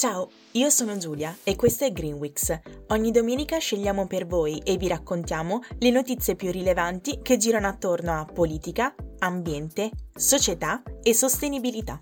Ciao, io sono Giulia e questo è Greenwix. Ogni domenica scegliamo per voi e vi raccontiamo le notizie più rilevanti che girano attorno a politica, ambiente, società e sostenibilità.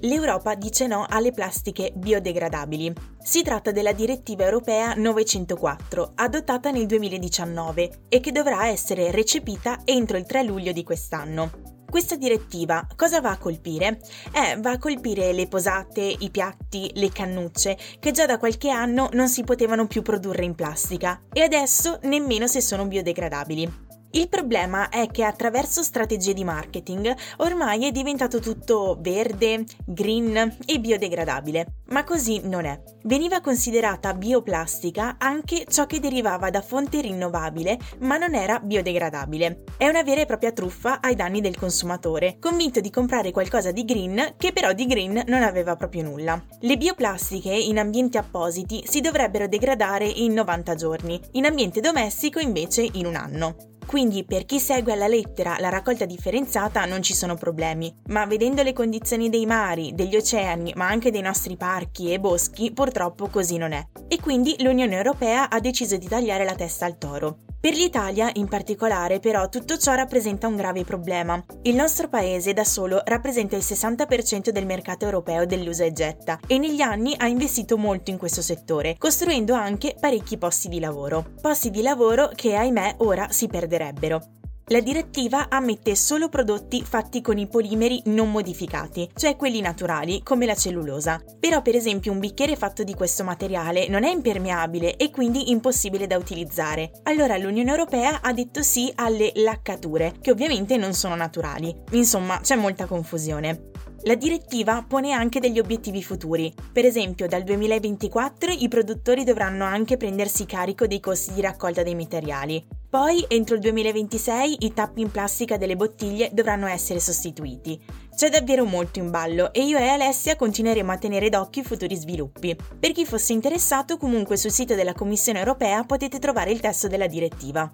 L'Europa dice no alle plastiche biodegradabili. Si tratta della direttiva europea 904, adottata nel 2019 e che dovrà essere recepita entro il 3 luglio di quest'anno. Questa direttiva cosa va a colpire? Eh, va a colpire le posate, i piatti, le cannucce, che già da qualche anno non si potevano più produrre in plastica e adesso nemmeno se sono biodegradabili. Il problema è che attraverso strategie di marketing ormai è diventato tutto verde, green e biodegradabile, ma così non è. Veniva considerata bioplastica anche ciò che derivava da fonte rinnovabile ma non era biodegradabile. È una vera e propria truffa ai danni del consumatore, convinto di comprare qualcosa di green che però di green non aveva proprio nulla. Le bioplastiche in ambienti appositi si dovrebbero degradare in 90 giorni, in ambiente domestico invece in un anno. Quindi per chi segue alla lettera la raccolta differenziata non ci sono problemi, ma vedendo le condizioni dei mari, degli oceani, ma anche dei nostri parchi e boschi, purtroppo così non è. E quindi l'Unione Europea ha deciso di tagliare la testa al toro. Per l'Italia, in particolare, però, tutto ciò rappresenta un grave problema. Il nostro paese da solo rappresenta il 60% del mercato europeo dell'usa e getta e negli anni ha investito molto in questo settore, costruendo anche parecchi posti di lavoro. Posti di lavoro che, ahimè, ora si perderebbero. La direttiva ammette solo prodotti fatti con i polimeri non modificati, cioè quelli naturali, come la cellulosa. Però per esempio un bicchiere fatto di questo materiale non è impermeabile e quindi impossibile da utilizzare. Allora l'Unione Europea ha detto sì alle laccature, che ovviamente non sono naturali. Insomma, c'è molta confusione. La direttiva pone anche degli obiettivi futuri. Per esempio, dal 2024 i produttori dovranno anche prendersi carico dei costi di raccolta dei materiali. Poi, entro il 2026, i tappi in plastica delle bottiglie dovranno essere sostituiti. C'è davvero molto in ballo e io e Alessia continueremo a tenere d'occhio i futuri sviluppi. Per chi fosse interessato, comunque sul sito della Commissione europea potete trovare il testo della direttiva.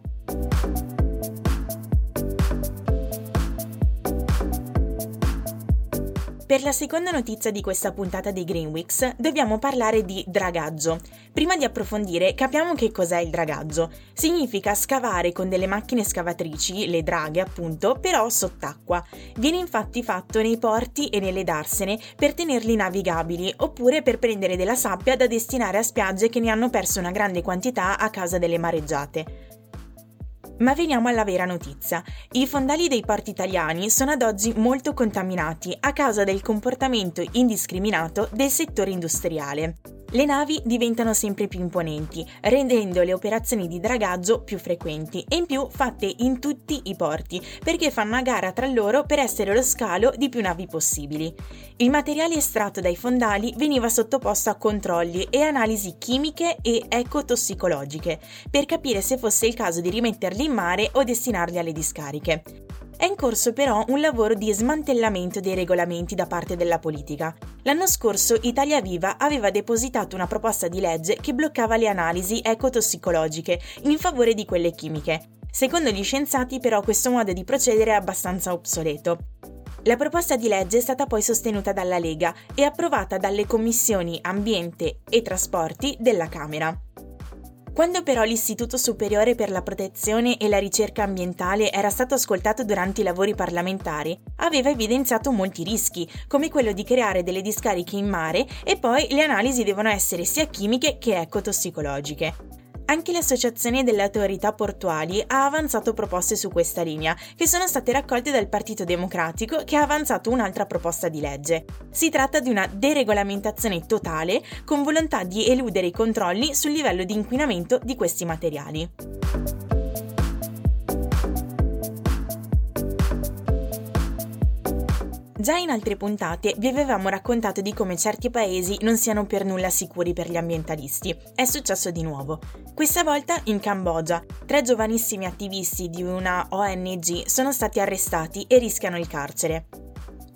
Per la seconda notizia di questa puntata di Greenwix dobbiamo parlare di dragaggio. Prima di approfondire capiamo che cos'è il dragaggio. Significa scavare con delle macchine scavatrici, le draghe appunto, però sott'acqua. Viene infatti fatto nei porti e nelle darsene per tenerli navigabili oppure per prendere della sabbia da destinare a spiagge che ne hanno perso una grande quantità a causa delle mareggiate. Ma veniamo alla vera notizia. I fondali dei porti italiani sono ad oggi molto contaminati a causa del comportamento indiscriminato del settore industriale. Le navi diventano sempre più imponenti, rendendo le operazioni di dragaggio più frequenti e in più fatte in tutti i porti, perché fanno a gara tra loro per essere lo scalo di più navi possibili. Il materiale estratto dai fondali veniva sottoposto a controlli e analisi chimiche e ecotossicologiche, per capire se fosse il caso di rimetterli in mare o destinarli alle discariche. È in corso però un lavoro di smantellamento dei regolamenti da parte della politica. L'anno scorso Italia Viva aveva depositato una proposta di legge che bloccava le analisi ecotossicologiche in favore di quelle chimiche. Secondo gli scienziati però questo modo di procedere è abbastanza obsoleto. La proposta di legge è stata poi sostenuta dalla Lega e approvata dalle commissioni Ambiente e Trasporti della Camera. Quando però l'Istituto Superiore per la Protezione e la Ricerca Ambientale era stato ascoltato durante i lavori parlamentari, aveva evidenziato molti rischi, come quello di creare delle discariche in mare e poi le analisi devono essere sia chimiche che ecotossicologiche. Anche l'Associazione delle Autorità Portuali ha avanzato proposte su questa linea, che sono state raccolte dal Partito Democratico che ha avanzato un'altra proposta di legge. Si tratta di una deregolamentazione totale con volontà di eludere i controlli sul livello di inquinamento di questi materiali. Già in altre puntate vi avevamo raccontato di come certi paesi non siano per nulla sicuri per gli ambientalisti. È successo di nuovo. Questa volta in Cambogia. Tre giovanissimi attivisti di una ONG sono stati arrestati e rischiano il carcere.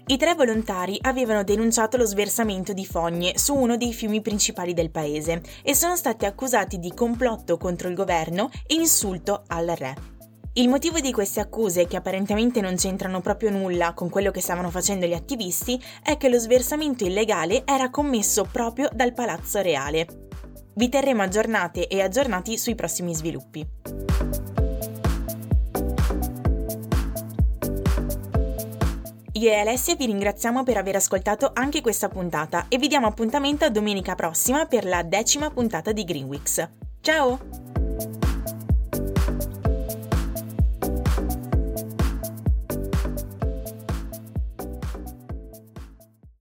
I tre volontari avevano denunciato lo sversamento di fogne su uno dei fiumi principali del paese e sono stati accusati di complotto contro il governo e insulto al re. Il motivo di queste accuse, che apparentemente non c'entrano proprio nulla con quello che stavano facendo gli attivisti, è che lo sversamento illegale era commesso proprio dal Palazzo Reale. Vi terremo aggiornate e aggiornati sui prossimi sviluppi. Io e Alessia vi ringraziamo per aver ascoltato anche questa puntata e vi diamo appuntamento a domenica prossima per la decima puntata di Greenwix. Ciao!